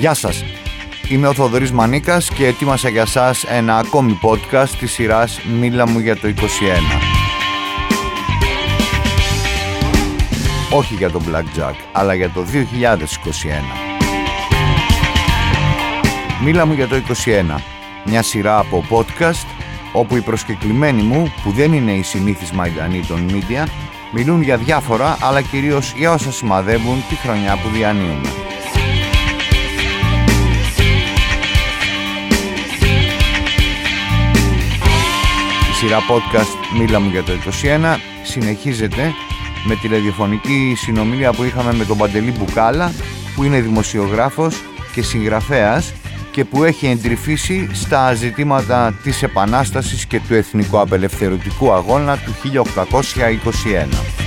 Γεια σας, είμαι ο Θοδωρής Μανίκας και ετοίμασα για σας ένα ακόμη podcast της σειράς «Μίλα μου για το 21». Όχι για το Blackjack, αλλά για το 2021. Μίλα μου για το 21, μια σειρά από podcast όπου οι προσκεκλημένοι μου, που δεν είναι οι συνήθεις μαϊντανοί των media, μιλούν για διάφορα, αλλά κυρίως για όσα σημαδεύουν τη χρονιά που διανύουμε. Σειρά podcast «Μίλα μου για το 21» συνεχίζεται με τη ραδιοφωνική συνομιλία που είχαμε με τον Παντελή Μπουκάλα, που είναι δημοσιογράφος και συγγραφέας και που έχει εντρυφήσει στα ζητήματα της Επανάστασης και του Εθνικού Απελευθερωτικού Αγώνα του 1821.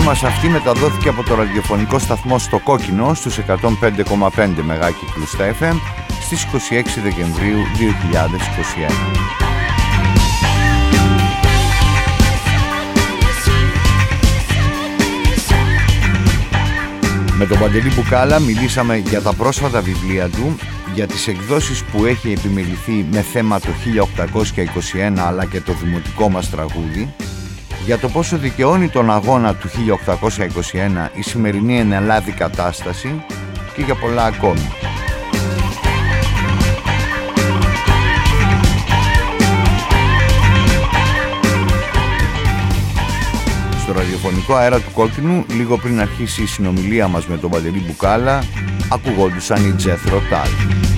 Συζήτησή μας αυτή μεταδόθηκε από το ραδιοφωνικό σταθμό στο Κόκκινο στους 105,5 μεγάκυκλους στα FM στις 26 Δεκεμβρίου 2021. Με τον Παντελή Μπουκάλα μιλήσαμε για τα πρόσφατα βιβλία του, για τις εκδόσεις που έχει επιμεληθεί με θέμα το 1821 αλλά και το δημοτικό μας τραγούδι, για το πόσο δικαιώνει τον αγώνα του 1821 η σημερινή ενελάδη κατάσταση και για πολλά ακόμη. στο ραδιοφωνικό αέρα του Κόκκινου λίγο πριν αρχίσει η συνομιλία μας με τον Παντελή Μπουκάλα ακουγόντουσαν οι Τζέθρο Τάλ.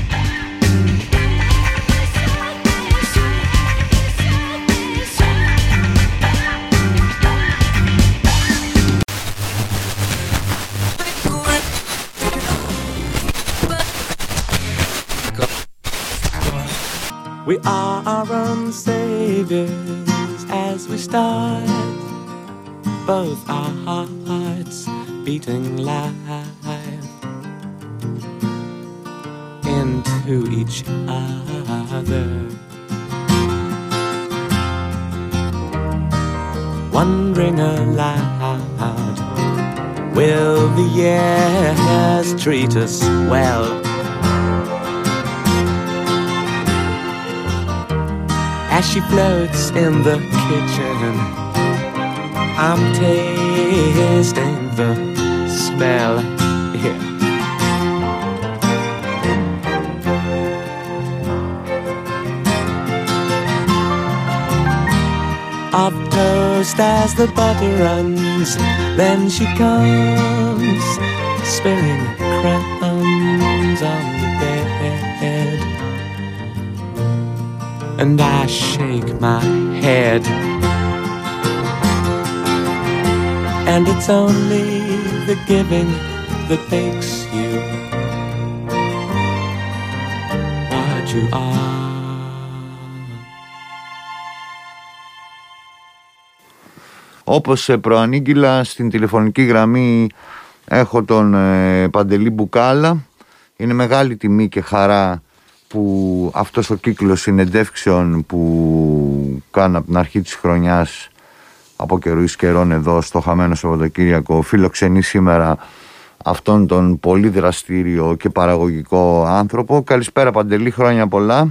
Our own saviors as we start both our hearts beating live into each other. Wondering aloud, will the years treat us well? As she floats in the kitchen I'm tasting the smell here. Of toast as the butter runs, then she comes, spilling crumbs on And I shake my head. And it's only the giving that makes you what you are. Όπως προανήγγυλα στην τηλεφωνική γραμμή έχω τον ε, Παντελή Μπουκάλα. Είναι μεγάλη τιμή και χαρά που αυτός ο κύκλος συνεντεύξεων που κάνω από την αρχή της χρονιάς από καιρού καιρών εδώ στο χαμένο Σαββατοκύριακο φιλοξενεί σήμερα αυτόν τον πολύ δραστήριο και παραγωγικό άνθρωπο. Καλησπέρα Παντελή, χρόνια πολλά.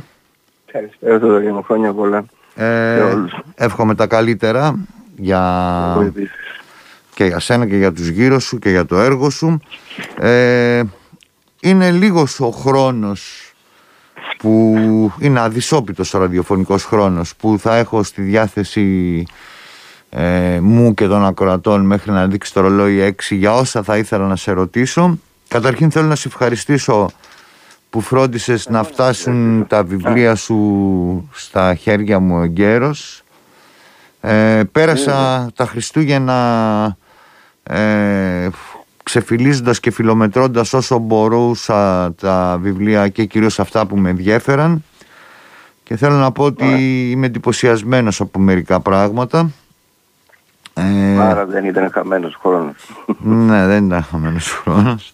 Καλησπέρα Θοδωρή μου, χρόνια πολλά. Ε, εύχομαι τα καλύτερα για... και για σένα και για τους γύρω σου και για το έργο σου. Ε, είναι λίγος ο χρόνος που είναι αδυσόπιτος ο ραδιοφωνικός χρόνος που θα έχω στη διάθεση ε, μου και των ακροατών μέχρι να δείξει το ρολόι 6 για όσα θα ήθελα να σε ρωτήσω. Καταρχήν θέλω να σε ευχαριστήσω που φρόντισες να φτάσουν τα βιβλία σου στα χέρια μου εγκαίρως. Ε, πέρασα τα Χριστούγεννα ε, ξεφυλίζοντας και φιλομετρώντας όσο μπορούσα τα βιβλία και κυρίως αυτά που με ενδιέφεραν και θέλω να πω ότι είμαι εντυπωσιασμένος από μερικά πράγματα ε, Άρα δεν ήταν χαμένος χρόνος. Ναι, δεν ήταν χαμένος χρόνος.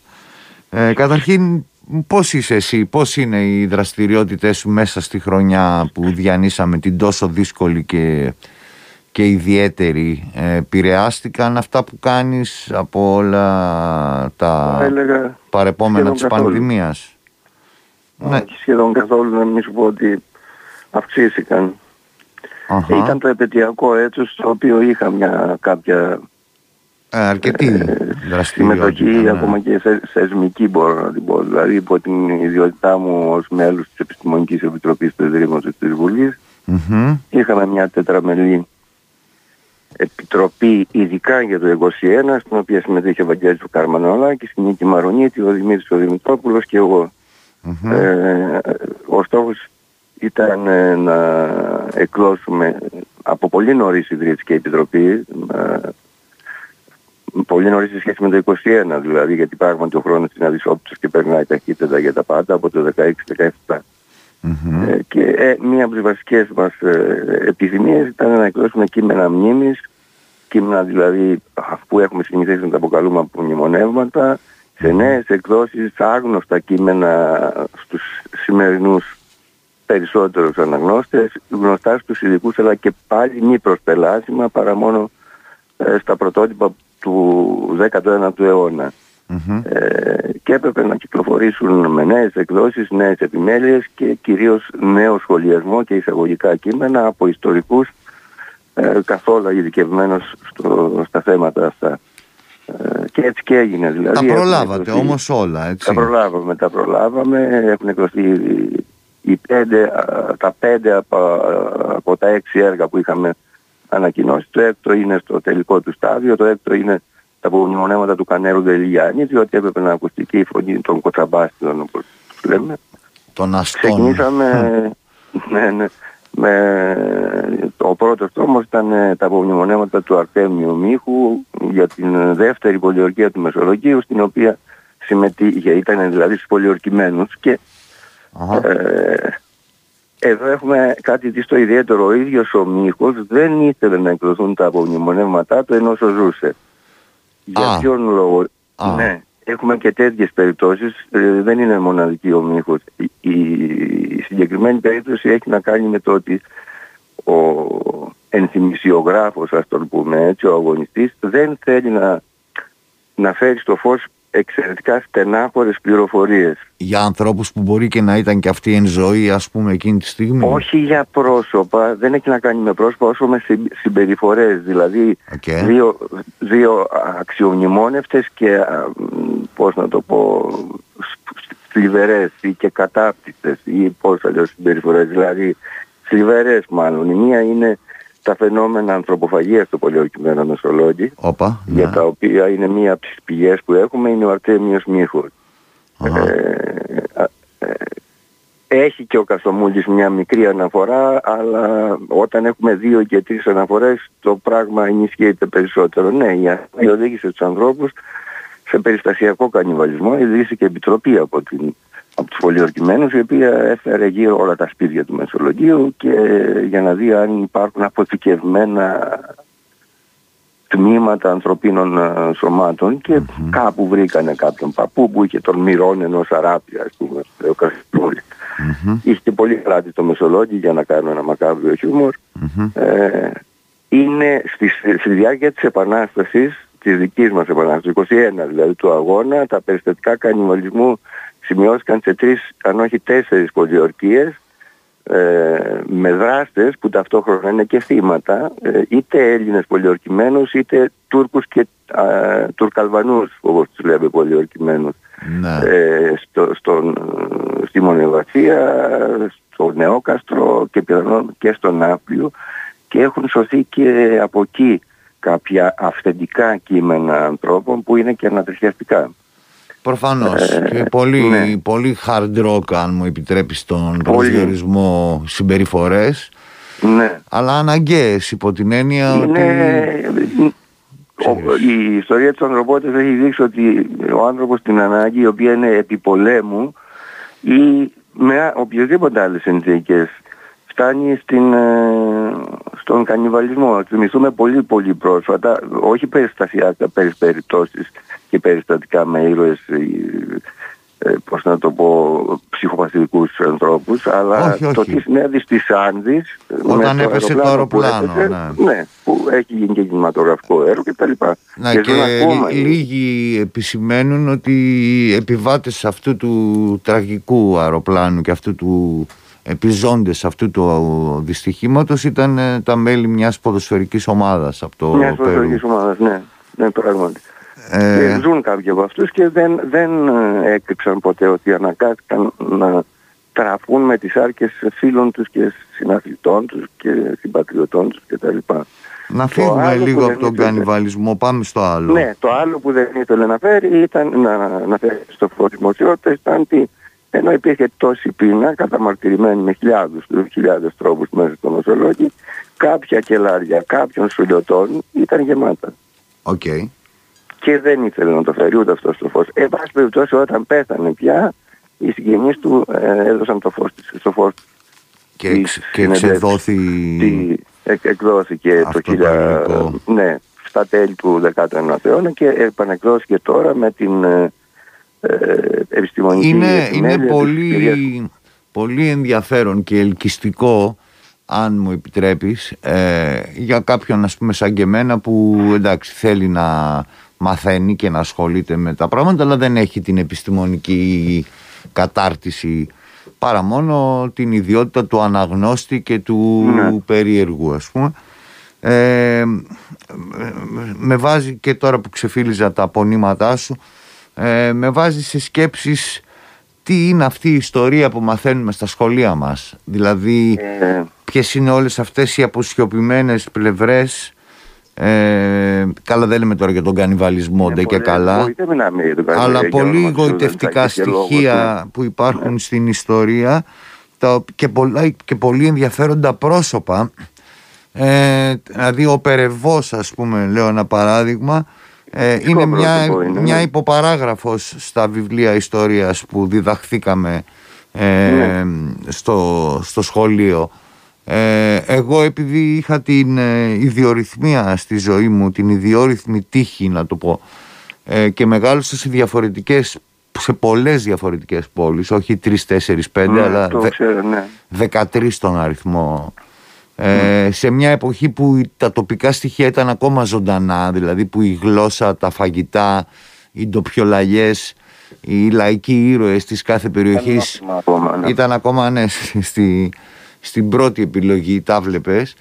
Ε, καταρχήν, πώς είσαι εσύ, πώς είναι οι δραστηριότητες σου μέσα στη χρονιά που διανύσαμε την τόσο δύσκολη και, και ιδιαίτερη. Ε, επηρεάστηκαν αυτά που κάνεις από όλα τα παρεπόμενα της καθόλου. πανδημίας; Ναι. Σχεδόν καθόλου να μην σου πω ότι αυξήθηκαν. Ήταν το επαιτειακό έτος το οποίο είχα μια κάποια ε, αρκετή ε, συμμετοχή ναι. ακόμα και σε, θεσμική μπορώ να την πω. Δηλαδή υπό την ιδιότητά μου ως μέλος της Επιστημονικής Επιτροπής του Ιδρύματος της Βουλής mm-hmm. είχαμε μια τετραμελή επιτροπή ειδικά για το 2021 στην οποία συμμετείχε ο Βαγγέλης του Καρμανολάκης, η Νίκη Μαρονίτη, ο Δημήτρης ο Δημητρόπουλος και εγώ. Mm-hmm. Ε, ο στόχος ήταν ε, να εκδώσουμε από πολύ νωρίς ιδρύτηκε η Επιτροπή ε, πολύ νωρίς σε σχέση με το 21 δηλαδή γιατί πράγματι ο χρόνος είναι αδυσόπιτος και περνάει ταχύτερα για τα πάντα από το 16-17 mm-hmm. ε, και ε, μία από τις βασικές μας ε, επιθυμίες ήταν να εκδώσουμε κείμενα μνήμης κείμενα δηλαδή που έχουμε συνηθίσει να τα αποκαλούμε από μνημονεύματα σε νέες εκδόσεις άγνωστα κείμενα στους σημερινούς περισσότερους αναγνώστες, γνωστάς στους ειδικούς αλλά και πάλι μη προσπελάσιμα παρά μόνο ε, στα πρωτότυπα του 19ου αιώνα. Ε, και έπρεπε να κυκλοφορήσουν με νέες εκδόσεις, νέες επιμέλειες και κυρίως νέο σχολιασμό και εισαγωγικά κείμενα από ιστορικούς ε, καθόλου ειδικευμένος στο, στα θέματα αυτά. Ε, και έτσι και έγινε δηλαδή. Τα προλάβατε όμως όλα έτσι. Τα προλάβαμε, τα προλάβαμε. Έχουν εκδοθεί οι πέντε, τα πέντε από, από τα έξι έργα που είχαμε ανακοινώσει. Το έκτο είναι στο τελικό του στάδιο, το έκτο είναι τα απομνημονέματα του Κανέρου Δελιγιάννη, διότι έπρεπε να ακουστεί και η φωνή των κοτσαμπάστιων, όπως τους λέμε. Των αστών. Ξεκινήσαμε ναι, ναι, με, ο πρώτος τόμος ήταν ε, τα απομνημονέματα του Αρτέμιου Μίχου για την δεύτερη πολιορκία του Μεσολογίου, στην οποία συμμετείχε, ήταν δηλαδή στους πολιορκημένους και ε, εδώ έχουμε κάτι στο ιδιαίτερο. Ο ίδιος ο Μίχος δεν ήθελε να εκδοθούν τα απομνημονεύματά του ενώ ζούσε. Για ποιον λόγο; Ναι, έχουμε και τέτοιες περιπτώσεις. Ε, δεν είναι μοναδική ο Μίχος. Η, η συγκεκριμένη περίπτωση έχει να κάνει με το ότι ο ενθυμισιογράφος, ας τον πούμε έτσι, ο αγωνιστής, δεν θέλει να, να φέρει στο φως εξαιρετικά στενάχωρες πληροφορίες. Για ανθρώπους που μπορεί και να ήταν και αυτοί εν ζωή ας πούμε εκείνη τη στιγμή; Όχι για πρόσωπα, δεν έχει να κάνει με πρόσωπα όσο με συμπεριφορές. Δηλαδή okay. δύο, δύο αξιομνημόνευτες και πώς να το πω θλιβερές ή και κατάπτυστες ή πώς αλλιώς συμπεριφορές. Δηλαδή θλιβερές μάλλον. Η μία είναι τα φαινόμενα ανθρωποφαγίας στο πολιορκημένο Μεσολόγγι, Οπα, για ναι. τα οποία είναι μία από τις πηγές που έχουμε, είναι ο Αρτέμιος Μίχος. Ε, ε, έχει και ο Καστομούλης μια μικρή αναφορά, αλλά όταν έχουμε δύο και τρεις αναφορές το πράγμα ενισχύεται περισσότερο. Ναι, η οδήγησε τους ανθρώπους σε περιστασιακό κανιβαλισμό, οδήγησε και επιτροπή από την από τους πολιορκημένους η οποία έφερε γύρω όλα τα σπίτια του Μεσολογίου και για να δει αν υπάρχουν αποθηκευμένα τμήματα ανθρωπίνων ε, σωμάτων και mm-hmm. κάπου βρήκανε κάποιον παππού που είχε τον μυρών ενός αράπη ας πούμε ο Καστρούλη. Mm-hmm. Είχε και πολύ κράτη το Μεσολόγιο για να κάνω ένα μακάβριο χιούμορ. Mm-hmm. Ε, είναι στη, στη διάρκεια της επανάστασης της δικής μας επανάστασης, 21 δηλαδή του αγώνα, τα περιστατικά κανιμαλισμού σημειώθηκαν σε τρεις, αν όχι τέσσερις πολιορκίες ε, με δράστες που ταυτόχρονα είναι και θύματα, ε, είτε Έλληνες πολιορκημένους είτε Τούρκους και ε, Τουρκαλβανούς όπως τους λέμε πολιορκημένους. Ναι. Ε, στο, στον, στη Μονεβασία, στο Νεόκαστρο και, και στον Νάπλιο και έχουν σωθεί και από εκεί κάποια αυθεντικά κείμενα ανθρώπων που είναι και ανατριχιαστικά. Προφανώς. Ε, και πολύ, ναι. πολύ hard rock, αν μου επιτρέπεις τον προσδιορισμό συμπεριφορές. Ναι. Αλλά αναγκαίες υπό την έννοια είναι... ότι... η ιστορία της ανθρωπότητας έχει δείξει ότι ο άνθρωπος στην ανάγκη, η οποία είναι επιπολέμου ή με οποιοδήποτε άλλες συνθήκες, φτάνει στην, ε, στον κανιβαλισμό. Θυμηθούμε πολύ πολύ πρόσφατα, όχι περιστασιακά περιπτώσεις και περιστατικά με ήρωες ε, πώς να το πω, ψυχοπαθητικούς ανθρώπους, αλλά όχι, όχι. το τι συνέβη στις Άνδης, όταν έπεσε το αεροπλάνο, που ναι. ναι. που έχει γίνει και κινηματογραφικό έργο και τα λοιπά. Ναι, και, και ακόμα... λίγοι επισημαίνουν ότι οι επιβάτες αυτού του τραγικού αεροπλάνου και αυτού του επιζώντες αυτού του δυστυχήματος ήταν ε, τα μέλη μιας ποδοσφαιρικής ομάδας από το Μιας ποδοσφαιρικής ομάδας, ναι, ναι πράγματι. Ε... Και ζουν κάποιοι από αυτούς και δεν, δεν ε, έκρυψαν ποτέ ότι αναγκάστηκαν να τραφούν με τις σάρκες φίλων τους και συναθλητών τους και συμπατριωτών τους κτλ. Να φύγουμε λίγο από τον κανιβαλισμό, πάμε στο άλλο. Ναι, το άλλο που δεν ήθελε να φέρει ήταν να, να φέρει στο φως δημοσιότητα ήταν ότι ενώ υπήρχε τόση πείνα καταμαρτυρημένη με χιλιάδες, χιλιάδες τρόπους μέσα στο νοσολόγιο, κάποια κελάρια κάποιων σουλιωτών ήταν γεμάτα. OK. Okay και δεν ήθελε να το φέρει ούτε αυτός στο φως. Εν πάση περιπτώσει όταν πέθανε πια οι συγγενείς του ε, έδωσαν το φως, στο φως και, εξ, και εξεδόθη... εκδόθηκε το, χιλιά, ναι, στα τέλη του 19ου αιώνα και επανεκδόθηκε τώρα με την ε, ε επιστημονική Είναι, είναι πολύ, πολύ ενδιαφέρον και ελκυστικό αν μου επιτρέπεις ε, για κάποιον ας πούμε σαν και εμένα που εντάξει θέλει να μαθαίνει και να ασχολείται με τα πράγματα αλλά δεν έχει την επιστημονική κατάρτιση παρά μόνο την ιδιότητα του αναγνώστη και του ναι. περίεργου ας πούμε ε, με βάζει και τώρα που ξεφύλιζα τα απονήματά σου ε, με βάζει σε σκέψεις τι είναι αυτή η ιστορία που μαθαίνουμε στα σχολεία μας. Δηλαδή ε... ποιες είναι όλες αυτές οι αποσιωπημένες πλευρές. Ε, καλά δεν λέμε τώρα για τον κανιβαλισμό ντε και καλά. αλλά πολύ γοητευτικά στοιχεία που υπάρχουν στην ιστορία τα, και, πολλά, και πολύ ενδιαφέροντα πρόσωπα. Ε, δηλαδή ο Περεβός ας πούμε λέω ένα παράδειγμα ε, είναι μια, μια ναι. υποπαράγραφος στα βιβλία ιστορίας που διδαχθήκαμε ε, ναι. στο, στο σχολείο ε, εγώ επειδή είχα την ε, ιδιορυθμία στη ζωή μου, την ιδιόρυθμη τύχη να το πω ε, και μεγάλωσα σε διαφορετικές σε πολλές διαφορετικές πόλεις, όχι 3, 4, 5 ναι, αλλά ναι. 13 στον αριθμό ε, σε μια εποχή που τα τοπικά στοιχεία ήταν ακόμα ζωντανά δηλαδή που η γλώσσα, τα φαγητά, οι ντοπιολαγιές οι λαϊκοί ήρωες της κάθε περιοχής ναι. ήταν ακόμα ναι, στη, στην πρώτη επιλογή, τα βλέπες.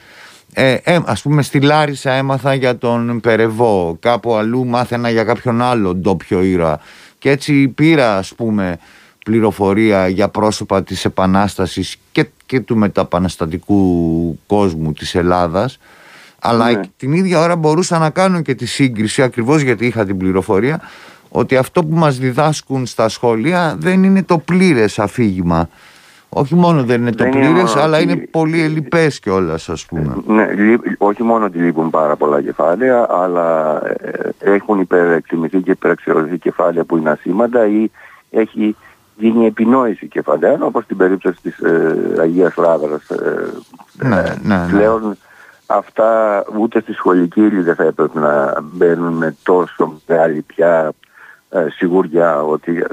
Ε, ε, ας πούμε στη Λάρισα έμαθα για τον Περεβό, κάπου αλλού μάθαινα για κάποιον άλλο ντόπιο ήρωα και έτσι πήρα ας πούμε πληροφορία για πρόσωπα της Επανάστασης και, και του μεταπαναστατικού κόσμου της Ελλάδας αλλά ναι. την ίδια ώρα μπορούσα να κάνω και τη σύγκριση ακριβώς γιατί είχα την πληροφορία ότι αυτό που μας διδάσκουν στα σχολεία δεν είναι το πλήρες αφήγημα όχι μόνο δεν είναι το πλήρες, αλλά είναι πολύ ελλειπές κιόλας, ας πούμε. Ναι, όχι μόνο ότι λείπουν πάρα πολλά κεφάλαια, αλλά ε, έχουν υπερεκτιμηθεί και υπεραξιωθεί κεφάλαια που είναι ασήμαντα ή έχει γίνει επινόηση κεφαλαίων, όπως στην περίπτωση της ε, Αγίας Λάβρας. Ε, ναι, ναι, ναι. Πλέον αυτά ούτε στη σχολική δεν θα έπρεπε να μπαίνουν με τόσο μεγάλη πια ε, σιγουριά ότι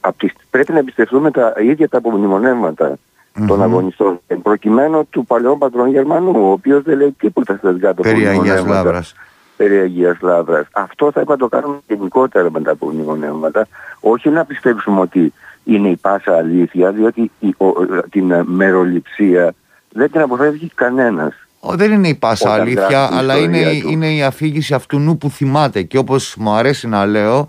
ε, πρέπει να εμπιστευτούμε τα ίδια τα απομνημονεύματα mm-hmm. των αγωνιστών προκειμένου του παλαιού πατρών Γερμανού ο οποίος δεν λέει τίποτα στα δικά του Περί Αγίας Λάβρας. Περί Αγίας Λάβρας. Αυτό θα είπα το κάνουμε γενικότερα με τα απομνημονεύματα όχι να πιστέψουμε ότι είναι η πάσα αλήθεια διότι η, ο, την μεροληψία δεν την αποφεύγει κανένας. δεν είναι η πάσα αλήθεια, αλλά είναι, είναι η αφήγηση αυτού που θυμάται. Και όπως μου αρέσει να λέω,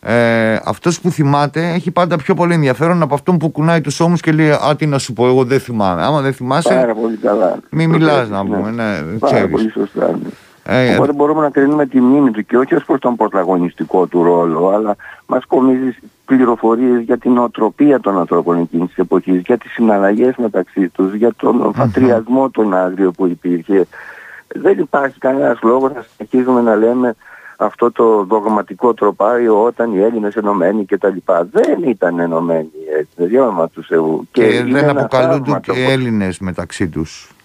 ε, αυτός που θυμάται έχει πάντα πιο πολύ ενδιαφέρον από αυτόν που κουνάει τους ώμους και λέει Α, τι να σου πω, εγώ δεν θυμάμαι. Άμα δεν θυμάσαι. Πάρα πολύ καλά. Μην μιλάς να πούμε. Ναι, ναι Πάρα πολύ σωστά. Ναι. Ε, Οπότε μπορούμε να κρίνουμε τη μνήμη του και όχι ως προς τον πρωταγωνιστικό του ρόλο, αλλά μας κομίζει πληροφορίες για την οτροπία των ανθρώπων εκείνης της εποχής, για τις συναλλαγές μεταξύ τους, για τον φατριασμό τον άγριο που υπήρχε. Δεν υπάρχει κανένας λόγος να συνεχίζουμε να λέμε αυτό το δογματικό τροπάριο όταν οι Έλληνες ενωμένοι και τα λοιπά. Δεν ήταν ενωμένοι έτσι, διόμα του Θεού. Και, και δεν αποκαλούνται και Έλληνες μεταξύ τους.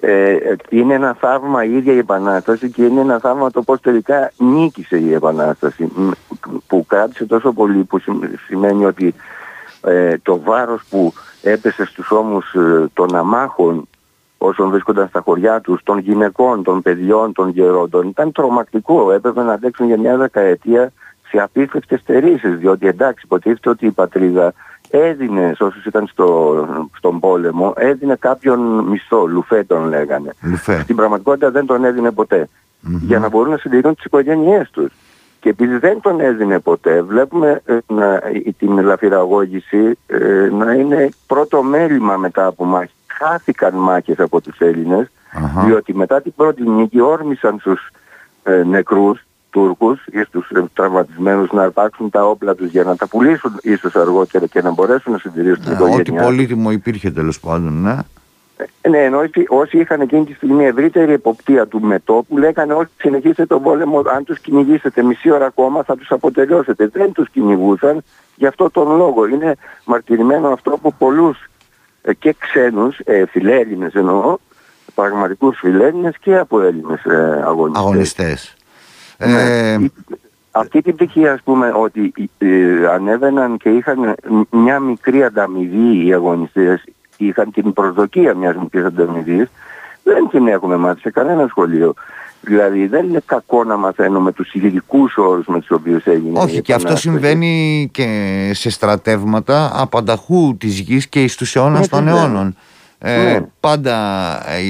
Ε, είναι ένα θαύμα η ίδια η Επανάσταση και είναι ένα θαύμα το πώς τελικά νίκησε η Επανάσταση. που κράτησε τόσο πολύ που σημαίνει ότι ε, το βάρος που έπεσε στους ώμους ε, των αμάχων όσων βρίσκονταν στα χωριά τους, των γυναικών, των παιδιών, των γερόντων ήταν τρομακτικό. Έπρεπε να αντέξουν για μια δεκαετία σε απίφευτες στερήσεις διότι εντάξει υποτίθεται ότι η πατρίδα έδινε σε όσους ήταν στο, στον πόλεμο, έδινε κάποιον μισθό, λουφέ τον λέγανε. Λουφέ. Στην πραγματικότητα δεν τον έδινε για να μπορούν να συντηρούν τις οικογένειές τους. Και επειδή δεν τον έδινε ποτέ, βλέπουμε ε, να, την λαφυραγώγηση ε, να είναι πρώτο μέλημα μετά από μάχη. Χάθηκαν μάχες από τους ελληνες διότι μετά την πρώτη νίκη όρμησαν στους ε, νεκρούς Τούρκους ή στους τραυματισμένους να αρπάξουν τα όπλα τους για να τα πουλήσουν ίσως αργότερα και να μπορέσουν να συντηρήσουν την οικογένειά. Ό,τι πολύτιμο υπήρχε τέλος πάντων, ναι. Ε, ναι, ενώ όσοι είχαν εκείνη τη στιγμή ευρύτερη εποπτεία του μετόπου λέγανε ότι συνεχίσετε τον πόλεμο, αν τους κυνηγήσετε μισή ώρα ακόμα θα τους αποτελειώσετε. Δεν τους κυνηγούσαν γι' αυτό τον λόγο. Είναι μαρτυρημένο αυτό από πολλούς ε, και ξένους, ε, φιλέλληνες εννοώ, πραγματικούς φιλέλληνες και από Έλληνες ε, αγωνιστές. αγωνιστές. Ναι. Ε, αυτή την πτυχή ας πούμε ότι ε, ανέβαιναν και είχαν μια μικρή ανταμοιβή οι αγωνιστές, είχαν την προσδοκία μιας μικρής ανταμοιβής, δεν την έχουμε μάθει σε κανένα σχολείο. Δηλαδή δεν είναι κακό να μαθαίνουμε τους ειδικούς όρους με τους οποίους έγινε. Όχι και αυτό συμβαίνει και σε στρατεύματα απανταχού της γης και εις τους αιώνας των αιώνων. Ε, ναι. Πάντα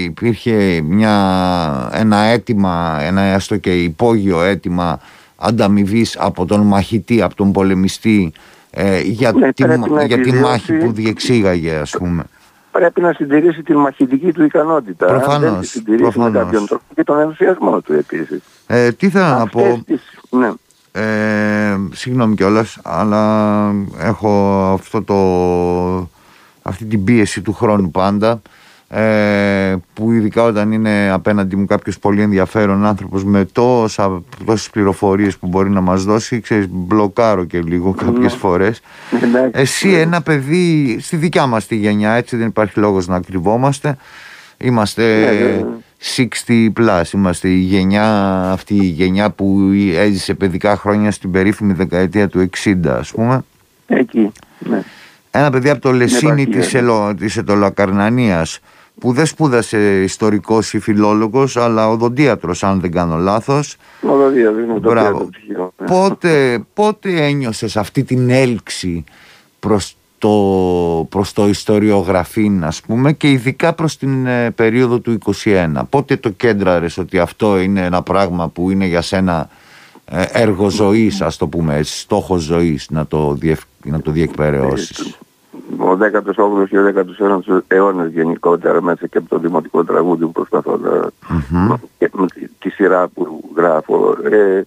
υπήρχε μια, ένα αίτημα, ένα έστω και υπόγειο αίτημα ανταμοιβή από τον μαχητή, από τον πολεμιστή ε, για, ναι, τη, για τη μάχη που διεξήγαγε ας πούμε. Πρέπει να συντηρήσει την μαχητική του ικανότητα. Προφανώς. Δεν συντηρήσει με κάποιον τρόπο και τον ενθουσιασμό του επίσης. Ε, τι θέλω να πω... Ναι. Ε, συγγνώμη κιόλας, αλλά έχω αυτό το αυτή την πίεση του χρόνου πάντα ε, που ειδικά όταν είναι απέναντι μου κάποιος πολύ ενδιαφέρον άνθρωπος με τόσα, τόσες πληροφορίες που μπορεί να μας δώσει ξέρεις μπλοκάρω και λίγο κάποιες ναι. φορές εσύ ένα παιδί στη δικιά μας τη γενιά έτσι δεν υπάρχει λόγος να κρυβόμαστε. Είμαστε 60 ναι, plus είμαστε η γενιά αυτή η γενιά που έζησε παιδικά χρόνια στην περίφημη δεκαετία του 60 ας πούμε. Εκεί ναι ένα παιδί από το Λεσίνι της, Ελο, της που δεν σπούδασε ιστορικός ή φιλόλογος αλλά οδοντίατρος αν δεν κάνω λάθος. Οδοντίατρος, το ναι. πότε, πότε ένιωσες αυτή την έλξη προς το, προς το ιστοριογραφήν ας πούμε και ειδικά προς την ε, περίοδο του 21 πότε το κέντραρες ότι αυτό είναι ένα πράγμα που είναι για σένα ε, έργο ζωής ας το πούμε στόχος ζωής να το, διευ, να το διεκπαιρεώσεις ο 18ος και ο 19ος αιώνας γενικότερα μέσα και από το δημοτικό τραγούδι που προσπαθώ να... Mm-hmm. και με τη σειρά που γράφω. Ε,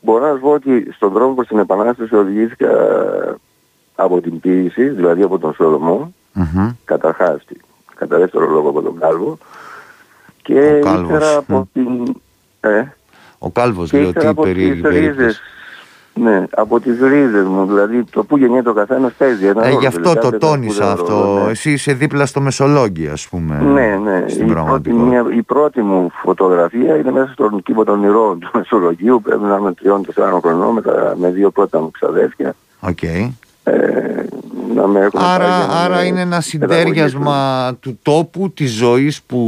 μπορώ να σου πω ότι στον δρόμο προς την Επανάσταση οδηγήθηκα από την ποίηση, δηλαδή από τον Σολομό, mm-hmm. καταρχάς, κατά δεύτερο λόγο από τον Κάλβο και ύστερα από την... Ε, ο Κάλβος, δηλαδή, περί, ναι, από τις ρίζες μου, δηλαδή το που γεννιέται ο καθένας παίζει ένα ε, Γι' αυτό το τόνισα αυτό. Ναι. Εσύ είσαι δίπλα στο Μεσολόγγι, ας πούμε. Ναι, ναι. Η πρώτη, μια, η πρώτη μου φωτογραφία είναι μέσα στον κήπο των ηρώων του Μεσολογγίου. Πρέπει να είμαι τριών τεσσάρων χρονών με, τα, με δύο πρώτα μου ξαδέρφια. Okay. Ε, να με άρα άρα είναι ένα συντέριασμα του τόπου, της ζωής που,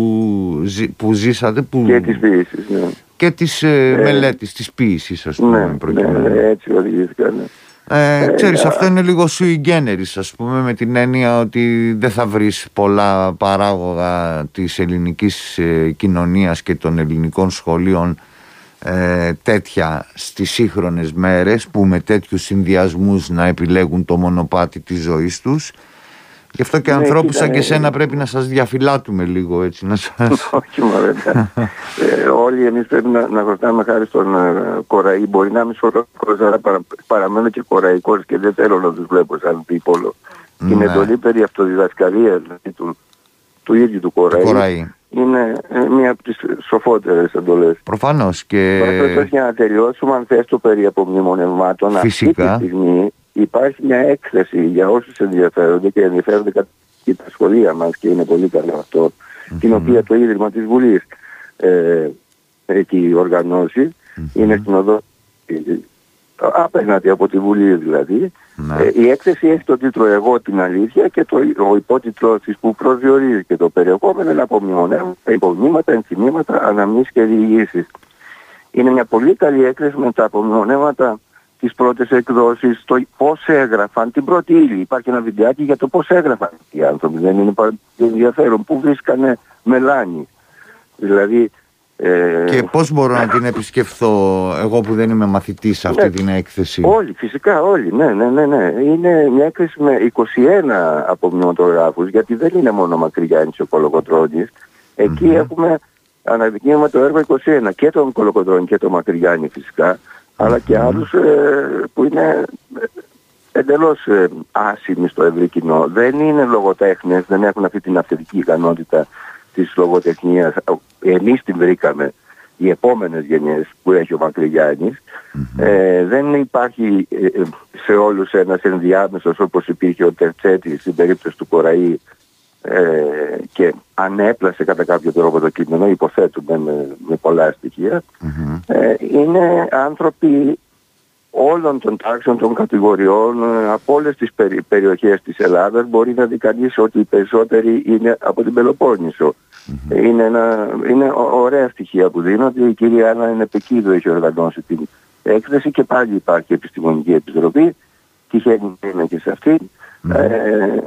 που ζήσατε. Που... Και της ποιήσης, ναι και της ε, ε, μελέτης, της ποίησης ας πούμε. Ναι, ναι, ναι έτσι οδηγήθηκα, ναι. Ε, ε, ξέρεις, αυτό είναι λίγο sui generis ας πούμε με την έννοια ότι δεν θα βρεις πολλά παράγωγα της ελληνικής ε, κοινωνίας και των ελληνικών σχολείων ε, τέτοια στις σύγχρονες μέρες που με τέτοιους συνδυασμούς να επιλέγουν το μονοπάτι της ζωής τους Γι' αυτό και ναι, ανθρώπους σαν και σένα πρέπει να σας διαφυλάτουμε λίγο έτσι. Να σας... Όχι μωρέ. ε, όλοι εμείς πρέπει να, να χρωστάμε χάρη στον ε, Κοραή. Μπορεί να είμαι σωρός, αλλά παρα, παραμένω και κοραϊκός και δεν θέλω να τους βλέπω σαν πίπολο. Ναι. Την εντολή περί αυτοδιδασκαλίας δηλαδή, του, του ίδιου του Κοραή, είναι ε, μία από τις σοφότερες εντολές. Προφανώς. και... Τώρα για να τελειώσουμε αν θες το περί απομνημονευμάτων Φυσικά. αυτή τη στιγμή υπάρχει μια έκθεση για όσους ενδιαφέρονται και ενδιαφέρονται και τα σχολεία μας και είναι πολύ καλό αυτό, mm-hmm. την οποία το Ίδρυμα της Βουλής ε, έχει οργανώσει, mm-hmm. είναι στην οδό απέναντι από τη Βουλή δηλαδή. Ναι. Ε, η έκθεση έχει τον τίτλο «Εγώ την αλήθεια» και το, ο υπότιτλο της που προσδιορίζει και το περιεχόμενο είναι απομνημονεύματα, υπομνήματα, ενθυμήματα, αναμνήσεις και διηγήσεις. Είναι μια πολύ καλή έκθεση με τα απομνημονεύματα τις πρώτες εκδόσεις, το πώς έγραφαν την πρώτη ύλη. Υπάρχει ένα βιντεάκι για το πώς έγραφαν οι άνθρωποι. Δεν είναι πάρα ενδιαφέρον. Πού βρίσκανε μελάνι. Δηλαδή ε... Και πώς μπορώ να την επισκεφθώ εγώ που δεν είμαι μαθητής σε αυτή ναι, την έκθεση; Όλοι, φυσικά όλοι, ναι, ναι, ναι, ναι. Είναι μια έκθεση με 21 απομνηματογράφους γιατί δεν είναι μόνο Μακρυγιάννης ο Κολοκοτρώνης. Εκεί mm-hmm. έχουμε αναδεικνύουμε το έργο 21 και τον Κολοκοτρώνη και τον Μακρυγιάννη φυσικά αλλά και άλλους ε, που είναι εντελώς ε, άσημοι στο ευρύ κοινό. Δεν είναι λογοτέχνες, δεν έχουν αυτή την αυθεντική ικανότητα της λογοτεχνίας. Εμείς την βρήκαμε οι επόμενες γενιές που έχει ο μακρυγιαννης Ε, δεν υπάρχει ε, ε, σε όλους ένας ενδιάμεσος όπως υπήρχε ο Τερτσέτης στην περίπτωση του Κοραή ε, και ανέπλασε κατά κάποιο τρόπο το κείμενο, υποθέτουμε με, με πολλά ε, είναι άνθρωποι όλων των τάξεων των κατηγοριών ε, από όλες τις περι, περιοχές της Ελλάδας μπορεί να δει κανείς ότι οι περισσότεροι είναι από την πελοποννησο Είναι, ένα, είναι ωραία στοιχεία που δίνονται. Η κυρία Άννα είναι επικίδο έχει οργανώσει την έκθεση και πάλι υπάρχει επιστημονική επιτροπή. Τυχαίνει να είναι και σε αυτή. Ε,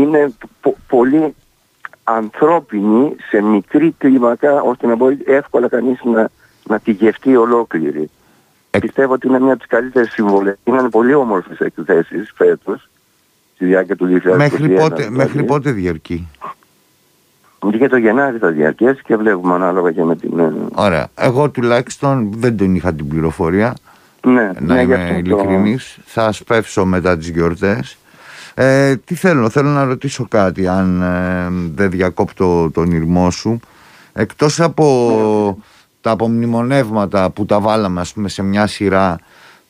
είναι πολύ ανθρώπινη σε μικρή κλίμακα ώστε να μπορεί εύκολα κανείς να, να τη γευτεί ολόκληρη. Ε... Πιστεύω ότι είναι μια από τις καλύτερες συμβολές. Είναι πολύ όμορφες εκθέσεις φέτος στη διάρκεια του 2021. Μέχρι πότε, δηλαδή. μέχρι πότε διαρκεί; Και το Γενάρη θα διαρκέσει και βλέπουμε ανάλογα και με την... Ε, Ωραία. Εγώ τουλάχιστον δεν τον είχα την πληροφορία. Ναι, να ναι, είμαι ειλικρινής. Το... Θα σπεύσω μετά τις γιορτές. Ε, τι θέλω, θέλω να ρωτήσω κάτι αν ε, δεν διακόπτω τον ήρμό σου. Εκτός από τα απομνημονεύματα που τα βάλαμε ας πούμε, σε μια σειρά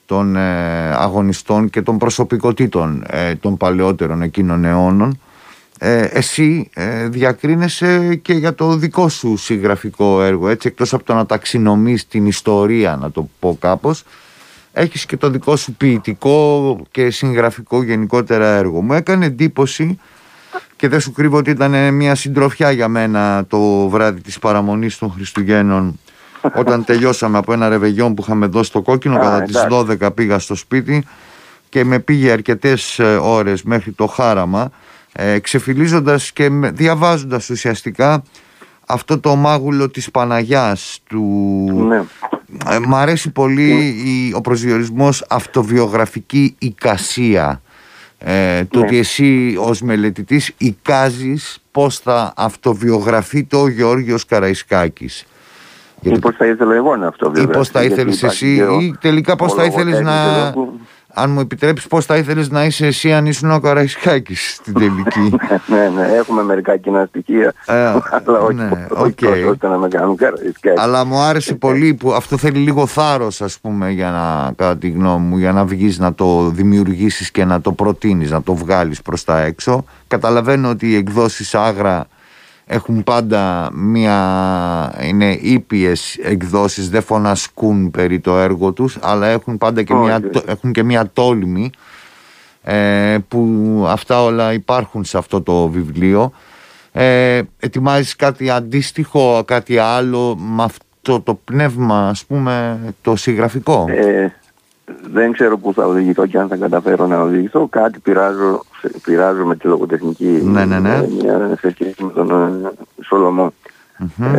των ε, αγωνιστών και των προσωπικότητων ε, των παλαιότερων εκείνων αιώνων εσύ διακρίνεσαι και για το δικό σου συγγραφικό έργο έτσι εκτός από το να ταξινομείς την ιστορία να το πω κάπως έχεις και το δικό σου ποιητικό και συγγραφικό γενικότερα έργο. Μου έκανε εντύπωση και δεν σου κρύβω ότι ήταν μια συντροφιά για μένα το βράδυ της παραμονής των Χριστουγέννων όταν τελειώσαμε από ένα ρεβεγιόν που είχαμε δώσει στο κόκκινο κατά τις 12 πήγα στο σπίτι και με πήγε αρκετές ε, ώρες μέχρι το χάραμα ε, ξεφυλίζοντας και διαβάζοντας ουσιαστικά αυτό το μάγουλο της Παναγιάς του... Ναι. Ε, μ' αρέσει πολύ ο προσδιορισμός αυτοβιογραφική εικασία ε, το ναι. ότι εσύ ως μελετητής εικάζεις πώς θα αυτοβιογραφεί το Γεώργιος Καραϊσκάκης ή πώς θα ήθελα εγώ να αυτοβιογραφεί ή πώς θα ήθελες εσύ ή τελικά πώς θα ήθελες να αν μου επιτρέψει, πώς θα ήθελες να είσαι εσύ αν ήσουν ο Καραϊσκάκης στην τελική; ναι, ναι, έχουμε μερικά κοινά στοιχεία. Ε, αλλά όχι, ναι, okay. ώστε να με κάνουν Καραϊσκάκη. Αλλά μου άρεσε πολύ που αυτό θέλει λίγο θάρρος, ας πούμε, για να, κατά τη γνώμη μου, για να βγεις να το δημιουργήσεις και να το προτείνεις, να το βγάλεις προς τα έξω. Καταλαβαίνω ότι οι εκδόσεις άγρα έχουν πάντα μία, είναι ήπιες εκδόσεις, δεν φωνασκούν περί το έργο τους, αλλά έχουν πάντα και, μία, έχουν και μία τόλμη ε, που αυτά όλα υπάρχουν σε αυτό το βιβλίο. Ε, ετοιμάζεις κάτι αντίστοιχο, κάτι άλλο με αυτό το πνεύμα, ας πούμε, το συγγραφικό; Ε, δεν ξέρω πού θα οδηγηθώ και αν θα καταφέρω να οδηγηθώ. Κάτι πειράζω, πειράζω με τη λογοτεχνική ναι, ναι, ναι. σε σχέση με τον ε, σολομο Ε,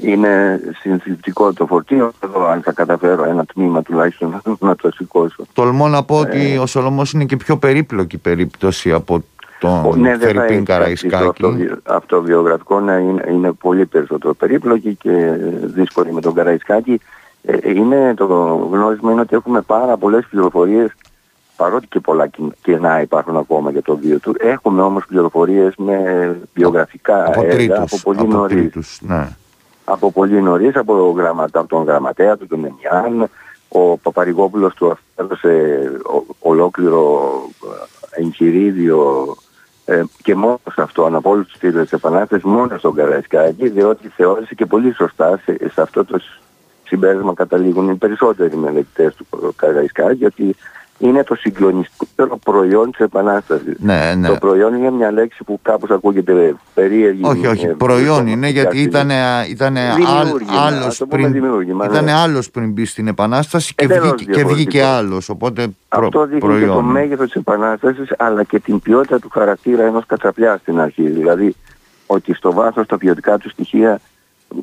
είναι συνθετικό το φορτίο εδώ αν θα καταφέρω ένα τμήμα τουλάχιστον να το σηκώσω. Τολμώ να πω ότι ε, ο Σολομός είναι και πιο περίπλοκη περίπτωση από τον ναι, Φερρυπίν Καραϊσκάκη. Το αυτοβιογραφικό ναι, είναι, είναι πολύ περισσότερο περίπλοκη και δύσκολη με τον Καραϊσκάκη. Ε, είναι το γνώρισμα είναι ότι έχουμε πάρα πολλές πληροφορίες παρότι και πολλά κενά υπάρχουν ακόμα για το βίο του. Έχουμε όμως πληροφορίες με βιογραφικά από έργα τρίτους, από πολύ από νωρίς. Τρίτους, ναι. Από πολύ νωρίς, από, γραμματα, από τον γραμματέα του, τον Ενιάν, ο Παπαρηγόπουλος του έδωσε ολόκληρο ε, εγχειρίδιο ε, και μόνο σε αυτό, από όλους τους φίλους της Επανάστασης, μόνο στον Καραϊσκάκη, διότι θεώρησε και πολύ σωστά σε, σε αυτό το συμπέρασμα καταλήγουν οι περισσότεροι μελετητές του Καραϊσκάκη ότι είναι το συγκλονιστικότερο προϊόν της Επανάστασης. Ναι, ναι. Το προϊόν είναι μια λέξη που κάπως ακούγεται περίεργη. Όχι, όχι. Ε, προϊόν είναι γιατί ήταν, ήταν άλλος πριν, ήταν ναι. άλλος πριν μπει στην Επανάσταση και, βγήκε, και βγήκε άλλος. Οπότε Αυτό δείχνει προϊόν. και το μέγεθος της Επανάστασης αλλά και την ποιότητα του χαρακτήρα ενός κατσαπλιάς στην αρχή. Δηλαδή ότι στο βάθος τα ποιοτικά του στοιχεία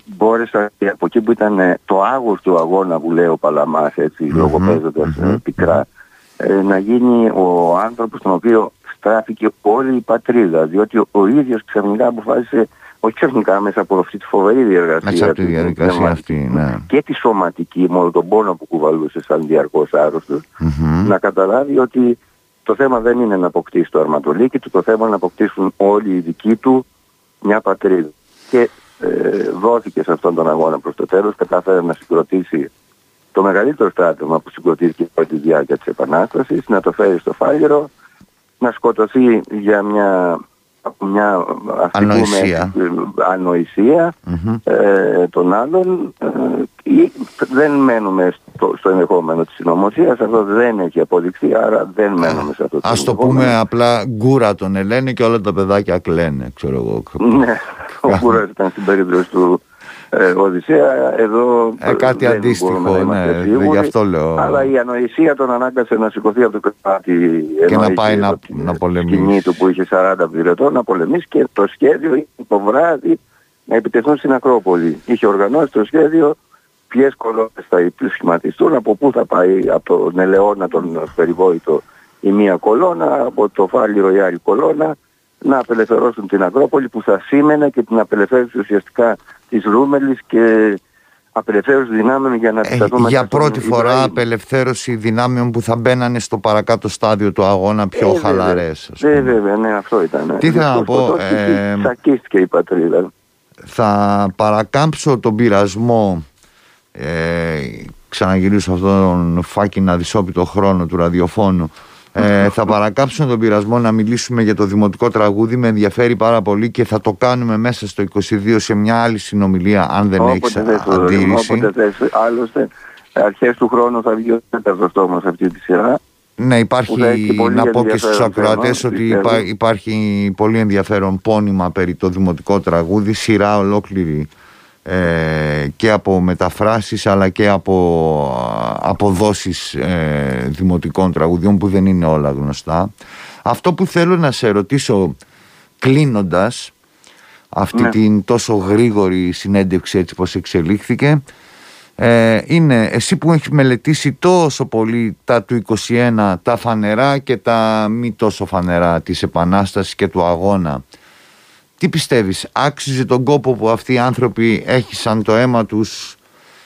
μπόρεσα και από εκεί που ήταν ε, το άγος του αγώνα που λέει ο Παλαμάς έτσι mm-hmm, λογοπαίζοντας mm-hmm, πικρά ε, να γίνει ο άνθρωπος τον οποίο στράφηκε όλη η πατρίδα διότι ο ίδιος ξαφνικά αποφάσισε όχι ξαφνικά μέσα από αυτή τη φοβερή διεργασία μέσα από τη διαδικασία αυτή, ναι. και τη σωματική μόνο τον πόνο που κουβαλούσε σαν διαρκώς άρρωστος mm-hmm. να καταλάβει ότι το θέμα δεν είναι να αποκτήσει το αρματολίκι του το θέμα είναι να αποκτήσουν όλοι οι δικοί του μια πατρίδα και ε, δόθηκε σε αυτόν τον αγώνα προς το τέλος κατάφερε να συγκροτήσει το μεγαλύτερο στράτευμα που συγκροτήθηκε από τη διάρκεια της Επανάστασης, να το φέρει στο Φάλιρο, να σκοτωθεί για μια, μια ανοησία, ανοησία ε, των άλλων. Ε, δεν μένουμε στο, στο ενδεχόμενο της συνωμοσίας, αυτό δεν έχει αποδειχθεί, άρα δεν μένουμε σε αυτό το Ας το πούμε απλά Γκούρα τον Ελένη και όλα τα παιδάκια κλαίνε, ξέρω εγώ. Ναι, ο Γκούρας ήταν στην περίπτωση του ε, Οδυσσέα. Εδώ ε, κάτι δεν αντίστοιχο ναι, σίγουροι, γι' αυτό λέω. Αλλά η ανοησία τον ανάγκασε να σηκωθεί από το κρεβάτι και να πάει να, να πολεμήσει. σκηνή του που είχε 40 πυρετό να πολεμήσει και το σχέδιο είχε το βράδυ να επιτεθούν στην Ακρόπολη. Είχε οργανώσει το σχέδιο ποιες κολόνες θα σχηματιστούν από πού θα πάει από τον Ελαιώνα τον περιβόητο η μία κολόνα από το Φάλιρο η άλλη κολόνα να απελευθερώσουν την Ακρόπολη που θα σήμαινε και την απελευθέρωση ουσιαστικά της Ρούμελης και απελευθέρωση δυνάμεων για να ε, Για πρώτη φορά Ισραήλ. απελευθέρωση δυνάμεων που θα μπαίνανε στο παρακάτω στάδιο του αγώνα πιο ε, χαλαρές. Ναι, βέβαια, ναι, αυτό ήταν. Τι θέλω να πω... Ε, σακίστηκε η πατρίδα. Θα παρακάμψω τον πειρασμό ε, ξαναγυρίσω αυτόν τον φάκινα δυσόπιτο χρόνο του ραδιοφώνου ε, θα παρακάψω τον πειρασμό να μιλήσουμε για το δημοτικό τραγούδι. Με ενδιαφέρει πάρα πολύ και θα το κάνουμε μέσα στο 22 σε μια άλλη συνομιλία, αν δεν έχεις αντίρρηση. Όποτε θες. Άλλωστε, αρχές του χρόνου θα βγει ο τέταρτος τόμος αυτή τη σειρά. Ναι, υπάρχει να πω και στους ακροατές ότι υπάρχει πολύ ενδιαφέρον πόνημα περί το δημοτικό τραγούδι, σειρά ολόκληρη ε, και από μεταφράσεις αλλά και από αποδόσεις ε, δημοτικών τραγουδιών που δεν είναι όλα γνωστά. Αυτό που θέλω να σε ρωτήσω κλείνοντας αυτή ναι. την τόσο γρήγορη συνέντευξη έτσι πως εξελίχθηκε ε, είναι εσύ που έχεις μελετήσει τόσο πολύ τα του 21 τα φανερά και τα μη τόσο φανερά της Επανάστασης και του αγώνα τι πιστεύεις, άξιζε τον κόπο που αυτοί οι άνθρωποι έχησαν το αίμα τους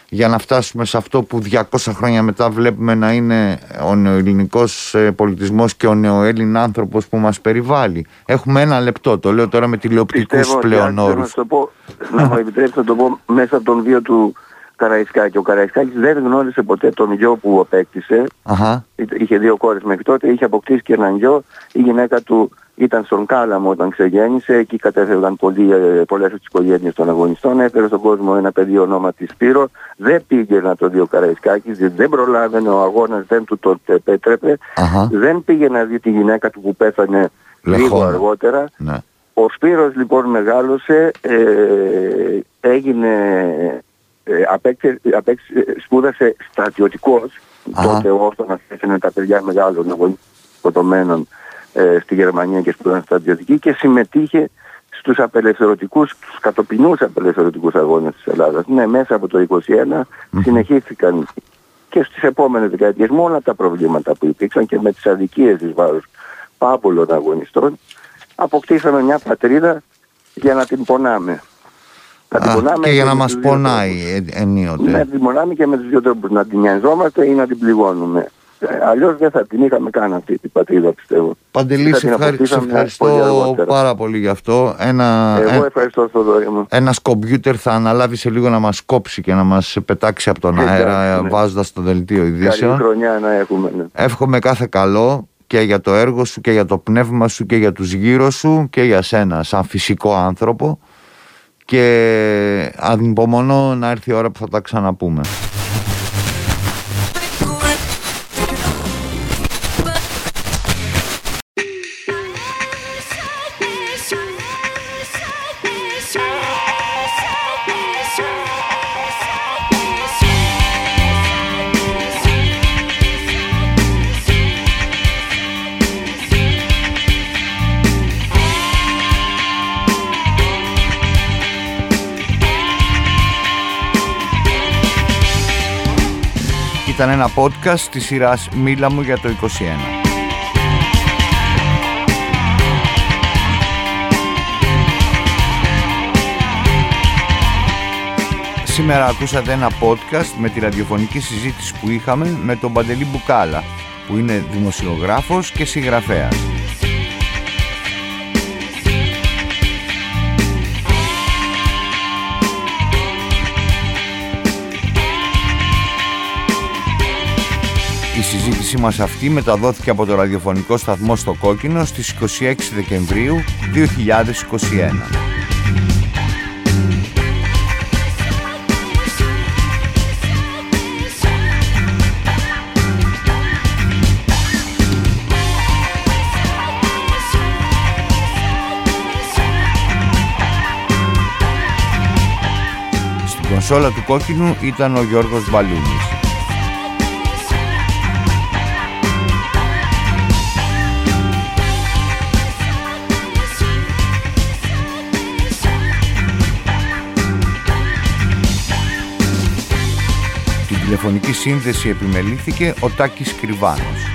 για να φτάσουμε σε αυτό που 200 χρόνια μετά βλέπουμε να είναι ο νεοελληνικός ε, πολιτισμός και ο νεοέλλην άνθρωπος που μας περιβάλλει. Έχουμε ένα λεπτό, το λέω τώρα με τηλεοπτικούς πλέον όρους. Να, πω, να μου επιτρέψετε να το πω μέσα από τον βίο του Καραϊσκάκη. Ο Καραϊσκάκης δεν γνώρισε ποτέ τον γιο που απέκτησε. Αχα. Είχε δύο κόρες μέχρι τότε, είχε αποκτήσει και έναν γιο. Η γυναίκα του ήταν στον Κάλαμο όταν ξεγέννησε, εκεί κατέφευγαν πολλοί, ε, πολλές τις οικογένειες των αγωνιστών, έφερε στον κόσμο ένα παιδί ονόματι Σπύρο, δεν πήγε να το δει ο Καραϊσκάκης, δεν προλάβαινε, ο αγώνας δεν του το επέτρεπε, δεν πήγε να δει τη γυναίκα του που πέθανε λίγο αργότερα. Ναι. Ο Σπύρος λοιπόν μεγάλωσε, ε, έγινε, ε, απέξε, απέξε, σπούδασε στρατιωτικός, τότε όσο να έφερε τα παιδιά μεγάλων αγωνιστών ε, στη Γερμανία και σπουδαν στρατιωτική και συμμετείχε στους απελευθερωτικούς, στους κατοπινούς απελευθερωτικούς αγώνες της Ελλάδας. Ναι, μέσα από το 2021 συνεχίστηκαν και στις επόμενες δεκαετίες με όλα τα προβλήματα που υπήρξαν και με τις αδικίες της βάρους πάμπολων αγωνιστών αποκτήσαμε μια πατρίδα για να την πονάμε. Να την πονάμε και για να μας πονάει ενίοτε. Να την πονάμε και με τους δύο τρόπους, να την νοιαζόμαστε ή να την πληγώνουμε. Ε, Αλλιώς δεν θα την είχαμε καν αυτή την πατρίδα, πιστεύω. Παντελή, σε, ευχαριστώ πάρα πολύ γι' αυτό. Ένα, Εγώ ευχαριστώ, μου. Ένας κομπιούτερ θα αναλάβει σε λίγο να μας κόψει και να μας πετάξει από τον αέρα, ναι. βάζοντας το δελτίο ειδήσεων. Καλή χρονιά να έχουμε. Ναι. Εύχομαι κάθε καλό και για το έργο σου και για το πνεύμα σου και για τους γύρω σου και για σένα σαν φυσικό άνθρωπο και ανυπομονώ να έρθει η ώρα που θα τα ξαναπούμε. Ήταν ένα podcast της σειράς «Μίλα μου για το 21». Σήμερα ακούσατε ένα podcast με τη ραδιοφωνική συζήτηση που είχαμε με τον Παντελή Μπουκάλα, που είναι δημοσιογράφος και συγγραφέας. Η συζήτησή μας αυτή μεταδόθηκε από το ραδιοφωνικό σταθμό στο Κόκκινο στις 26 Δεκεμβρίου 2021. Στην κονσόλα του Κόκκινου ήταν ο Γιώργος Μπαλούνης. Τηλεφωνική σύνδεση επιμελήθηκε ο Τάκης Κρυβάνος.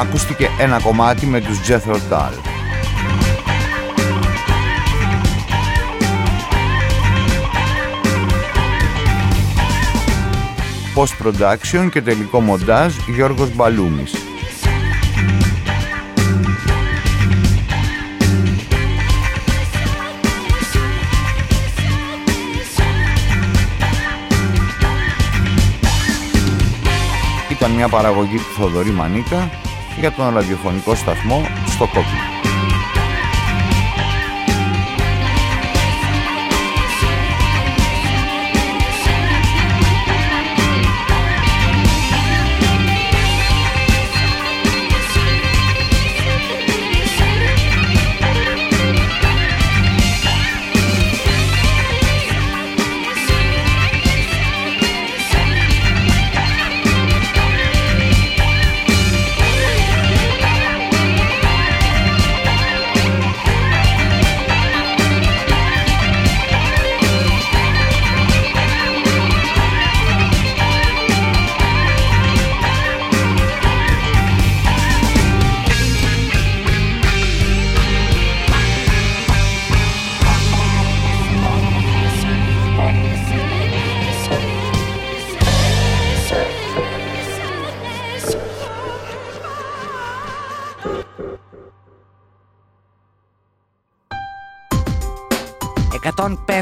Ακούστηκε ένα κομμάτι με τους Jethro Tull. Post production και τελικό μοντάζ Γιώργος Μπαλούμης. Μια παραγωγή του Θοδωρή Μανίκα για τον ραδιοφωνικό σταθμό στο Κόκκινο.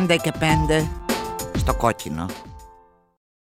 Πέντε και πέντε στο κόκκινο.